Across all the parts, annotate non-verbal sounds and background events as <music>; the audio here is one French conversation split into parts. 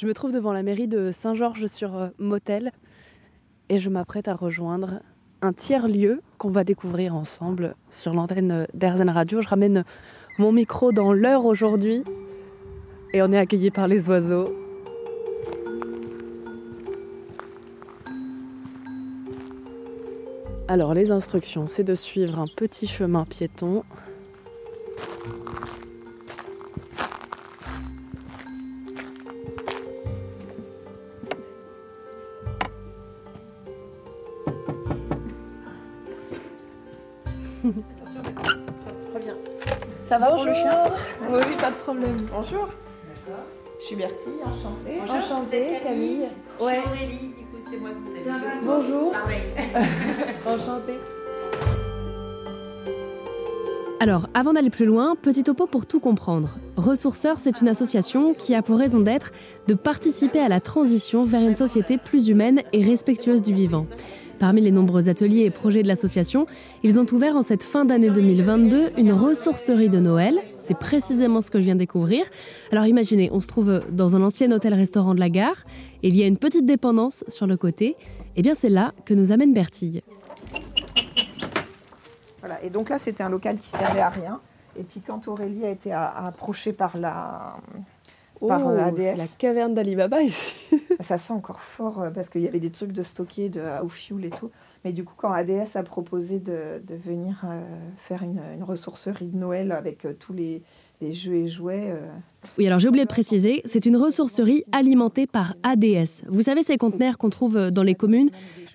Je me trouve devant la mairie de Saint-Georges sur euh, Motel et je m'apprête à rejoindre un tiers-lieu qu'on va découvrir ensemble sur l'antenne d'Airzen Radio. Je ramène mon micro dans l'heure aujourd'hui et on est accueillis par les oiseaux. Alors les instructions, c'est de suivre un petit chemin piéton Ça va Bonjour. pour le chien Oui, oui, pas de problème. Bonjour. Je suis Bertie, enchantée. Enchantée, Camille. Ouais. Aurélie, du coup, c'est moi que vous avez vu. Bonjour. Pareil. <laughs> Enchantée. Alors, avant d'aller plus loin, petit topo pour tout comprendre. Ressourceurs, c'est une association qui a pour raison d'être de participer à la transition vers une société plus humaine et respectueuse du vivant. Parmi les nombreux ateliers et projets de l'association, ils ont ouvert en cette fin d'année 2022 une ressourcerie de Noël. C'est précisément ce que je viens de découvrir. Alors imaginez, on se trouve dans un ancien hôtel-restaurant de la gare et il y a une petite dépendance sur le côté. Eh bien, c'est là que nous amène Bertille. Voilà. Et donc là, c'était un local qui servait à rien. Et puis quand Aurélie a été approchée par la... Par, euh, ADS. Oh, c'est la caverne d'Alibaba ici. <laughs> Ça sent encore fort euh, parce qu'il y avait des trucs de stocker de, au fioul et tout. Mais du coup, quand ADS a proposé de, de venir euh, faire une, une ressourcerie de Noël avec euh, tous les, les jeux et jouets, euh, Oui, alors j'ai oublié de préciser, c'est une ressourcerie alimentée par ADS. Vous savez ces conteneurs qu'on trouve dans les communes,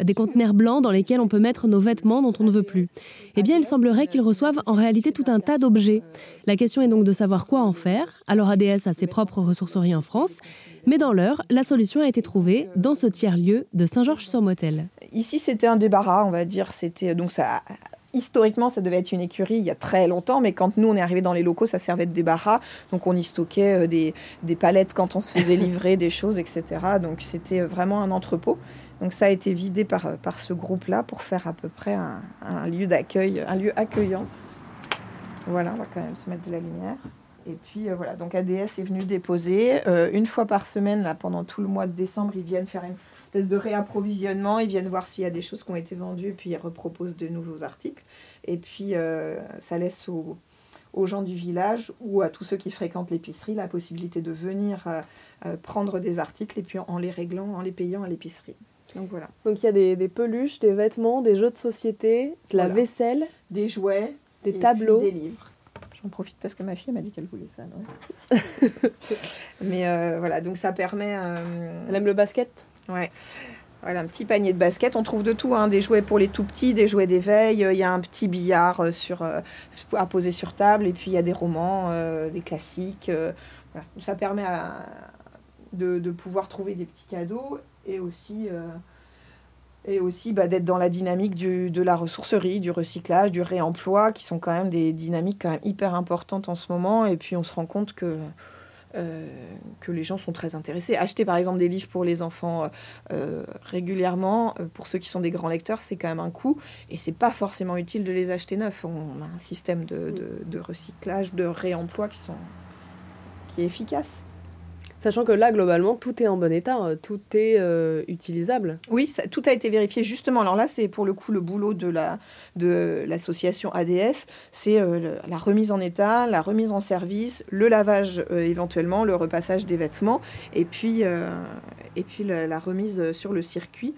des conteneurs blancs dans lesquels on peut mettre nos vêtements dont on ne veut plus. Eh bien, il semblerait qu'ils reçoivent en réalité tout un tas d'objets. La question est donc de savoir quoi en faire. Alors ADS a ses propres ressourceries en France, mais dans l'heure, la solution a été trouvée dans ce tiers-lieu de Saint-Georges-sur-Motel. Ici, c'était un débarras, on va dire. C'était donc ça. Historiquement, ça devait être une écurie il y a très longtemps, mais quand nous on est arrivé dans les locaux, ça servait de débarras. Donc on y stockait euh, des, des palettes quand on se faisait <laughs> livrer des choses, etc. Donc c'était vraiment un entrepôt. Donc ça a été vidé par, euh, par ce groupe-là pour faire à peu près un, un lieu d'accueil, un lieu accueillant. Voilà, on va quand même se mettre de la lumière. Et puis euh, voilà, donc ADS est venu déposer euh, une fois par semaine là pendant tout le mois de décembre. Ils viennent faire une espèce de réapprovisionnement. Ils viennent voir s'il y a des choses qui ont été vendues et puis ils reproposent de nouveaux articles. Et puis euh, ça laisse aux, aux gens du village ou à tous ceux qui fréquentent l'épicerie la possibilité de venir euh, euh, prendre des articles et puis en les réglant, en les payant à l'épicerie. Donc voilà, Donc il y a des, des peluches, des vêtements, des jeux de société, de la vaisselle, des jouets, des tableaux. des livres. J'en profite parce que ma fille m'a dit qu'elle voulait ça. <laughs> Mais euh, voilà, donc ça permet. euh, Elle aime le basket? Ouais. Voilà, un petit panier de basket. On trouve de tout, hein, des jouets pour les tout petits, des jouets d'éveil. euh, Il y a un petit billard euh, sur, euh, à poser sur table. Et puis, il y a des romans, des classiques. Ça permet de, pouvoir trouver des petits cadeaux et aussi, et aussi bah, d'être dans la dynamique de la ressourcerie, du recyclage, du réemploi, qui sont quand même des dynamiques quand même hyper importantes en ce moment. Et puis, on se rend compte que euh, que les gens sont très intéressés. Acheter par exemple des livres pour les enfants euh, régulièrement, euh, pour ceux qui sont des grands lecteurs, c'est quand même un coût et c'est pas forcément utile de les acheter neufs. On a un système de, de- de recyclage, de réemploi qui, sont, qui est efficace. Sachant que là, globalement, tout est en bon état, euh, tout est euh, utilisable. Oui, tout a été vérifié justement. Alors là, c'est pour le coup le boulot de la de l'association ADS, c'est euh, la remise en état, la remise en service, le lavage euh, éventuellement, le repassage des vêtements, et puis la remise sur le circuit.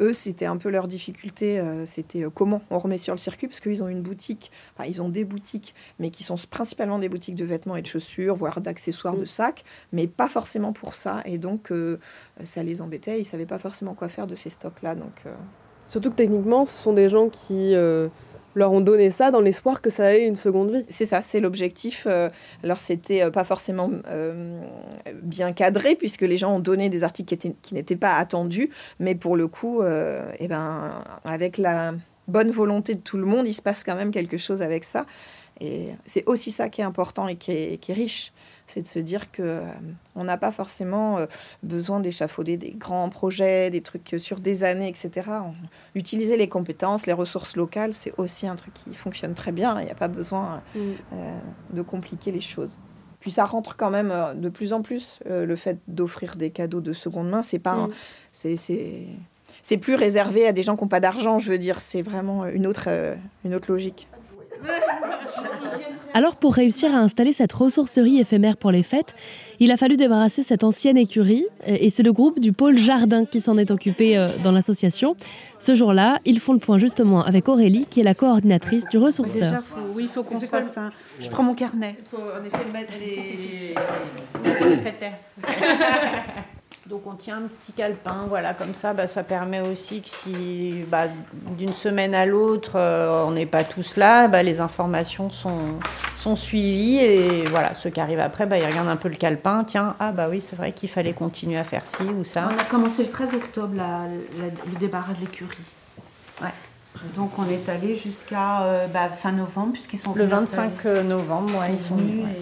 Eux, c'était un peu leur difficulté, euh, c'était euh, comment on remet sur le circuit, parce qu'ils ont une boutique, enfin, ils ont des boutiques, mais qui sont principalement des boutiques de vêtements et de chaussures, voire d'accessoires, Mm. de sacs, mais pas forcément pour ça. Et donc, euh, ça les embêtait, ils savaient pas forcément quoi faire de ces stocks-là. Donc, Surtout que techniquement, ce sont des gens qui leur ont donné ça dans l'espoir que ça ait une seconde vie. c'est ça, c'est l'objectif. Euh, alors, c'était euh, pas forcément euh, bien cadré, puisque les gens ont donné des articles qui, étaient- qui n'étaient pas attendus, mais pour le coup, eh ben, avec la bonne volonté de tout le monde, il se passe quand même quelque chose avec ça. Et c'est aussi ça qui est important et qui est riche. C'est de se dire que euh, on n'a pas forcément euh, besoin d'échafauder des grands projets, des trucs sur des années, etc. On- utiliser les compétences, les ressources locales, c'est aussi un truc qui fonctionne très bien. Il n'y a pas besoin euh, de compliquer les choses. Puis ça rentre quand même euh, de plus en plus le fait d'offrir des cadeaux de seconde main. C'est pas, mm. c'est, c'est, plus réservé à des gens qui n'ont pas d'argent. Je veux dire, c'est vraiment une autre, une autre logique. <laughs> Alors pour réussir à installer cette ressourcerie éphémère pour les fêtes, il a fallu débarrasser cette ancienne écurie et c'est le groupe du pôle jardin qui s'en est occupé euh, dans l'association. Ce jour-là, ils font le point justement avec Aurélie qui est la coordinatrice du ressourceur. oui, il faut qu'on fasse un... Je prends mon carnet. Il faut en effet mettre les, <laughs> Donc on tient un petit calepin, voilà, comme ça, bah, ça permet aussi que si bah, d'une semaine à l'autre, euh, on n'est pas tous là, bah, les informations sont, sont suivies et voilà, ceux qui arrivent après, bah, ils regardent un peu le calepin, tiens, ah bah oui, c'est vrai qu'il fallait continuer à faire ci ou ça. On a commencé le 13 octobre le débarras de l'écurie. Ouais. Donc on est allé jusqu'à euh, fin novembre puisqu'ils sont le 25 novembre, ils sont venus. Ouais,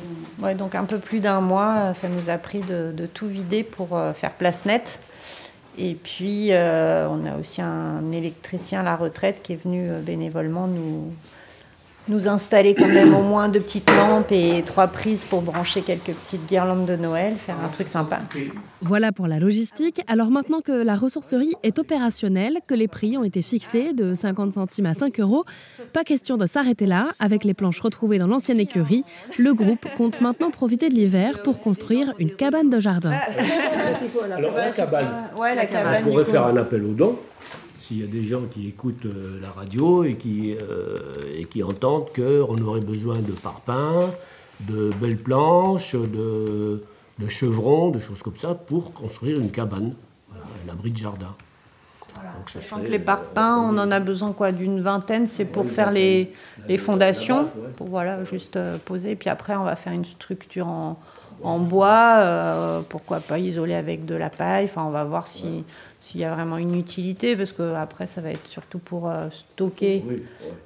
donc un peu plus d'un mois, ça nous a pris de, tout vider pour euh, faire place nette. Et puis euh, on a aussi un électricien à la retraite qui est venu bénévolement nous, nous installer quand même au moins deux petites lampes et trois prises pour brancher quelques petites guirlandes de Noël, faire un truc sympa. Voilà pour la logistique. Alors maintenant que la ressourcerie est opérationnelle, que les prix ont été fixés de 50 centimes à 5 euros, pas question de s'arrêter là. Avec les planches retrouvées dans l'ancienne écurie, le groupe compte maintenant profiter de l'hiver pour construire une cabane de jardin. Alors la cabane, ouais, la cabane on pourrait faire un appel aux dons s'il y a des gens qui écoutent euh, la radio et qui, euh, et qui entendent qu'on aurait besoin de parpaings, de belles planches, de, de, chevrons, de choses comme ça, pour construire une cabane, un abri de jardin. Sachant que les parpaings, on en a besoin quoi d'une vingtaine, c'est pour faire les, les fondations, pour voilà, juste euh, poser. Puis après, on va faire une structure en, en bois, pourquoi pas isoler avec de la paille. Enfin, on va voir si s'il y a vraiment une utilité, parce que après ça va être surtout pour euh, stocker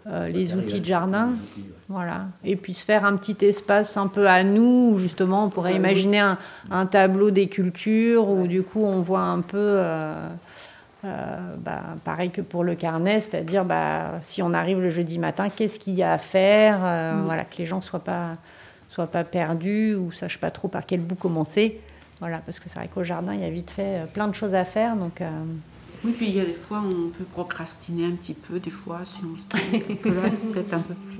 euh, les outils de jardin, voilà. Et puis se faire un petit espace un peu à nous, où justement on pourrait imaginer un, tableau des cultures, où du coup on voit un peu, euh, bah, pareil que pour le carnet, c'est-à-dire bah, si on arrive le jeudi matin, qu'est-ce qu'il y a à faire, mm. voilà, que les gens soient pas soient pas perdus ou sachent pas trop par quel bout commencer. Voilà, parce que c'est vrai qu'au jardin, il y a vite fait euh, plein de choses à faire. Donc, euh, Oui, puis il y a des fois, on peut procrastiner un petit peu, des fois, si on se dit que là, c'est peut-être un peu plus.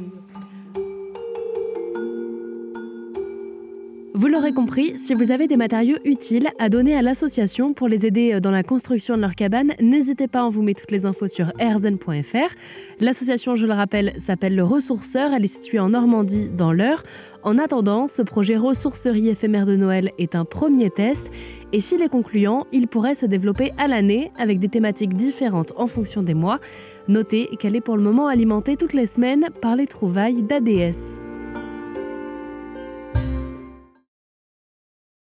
Vous l'aurez compris, si vous avez des matériaux utiles à donner à l'association pour les aider euh, dans la construction de leur cabane, n'hésitez pas, on vous met toutes les infos sur erzen.fr. L'association, je le rappelle, s'appelle Le Ressourceur, elle est située en Normandie, dans l'Eure. En attendant, ce projet ressourcerie éphémère de Noël est un premier test et s'il est concluant, il pourrait se développer à l'année avec des thématiques différentes en fonction des mois. Notez qu'elle est pour le moment alimentée toutes les semaines par les trouvailles d'ADS.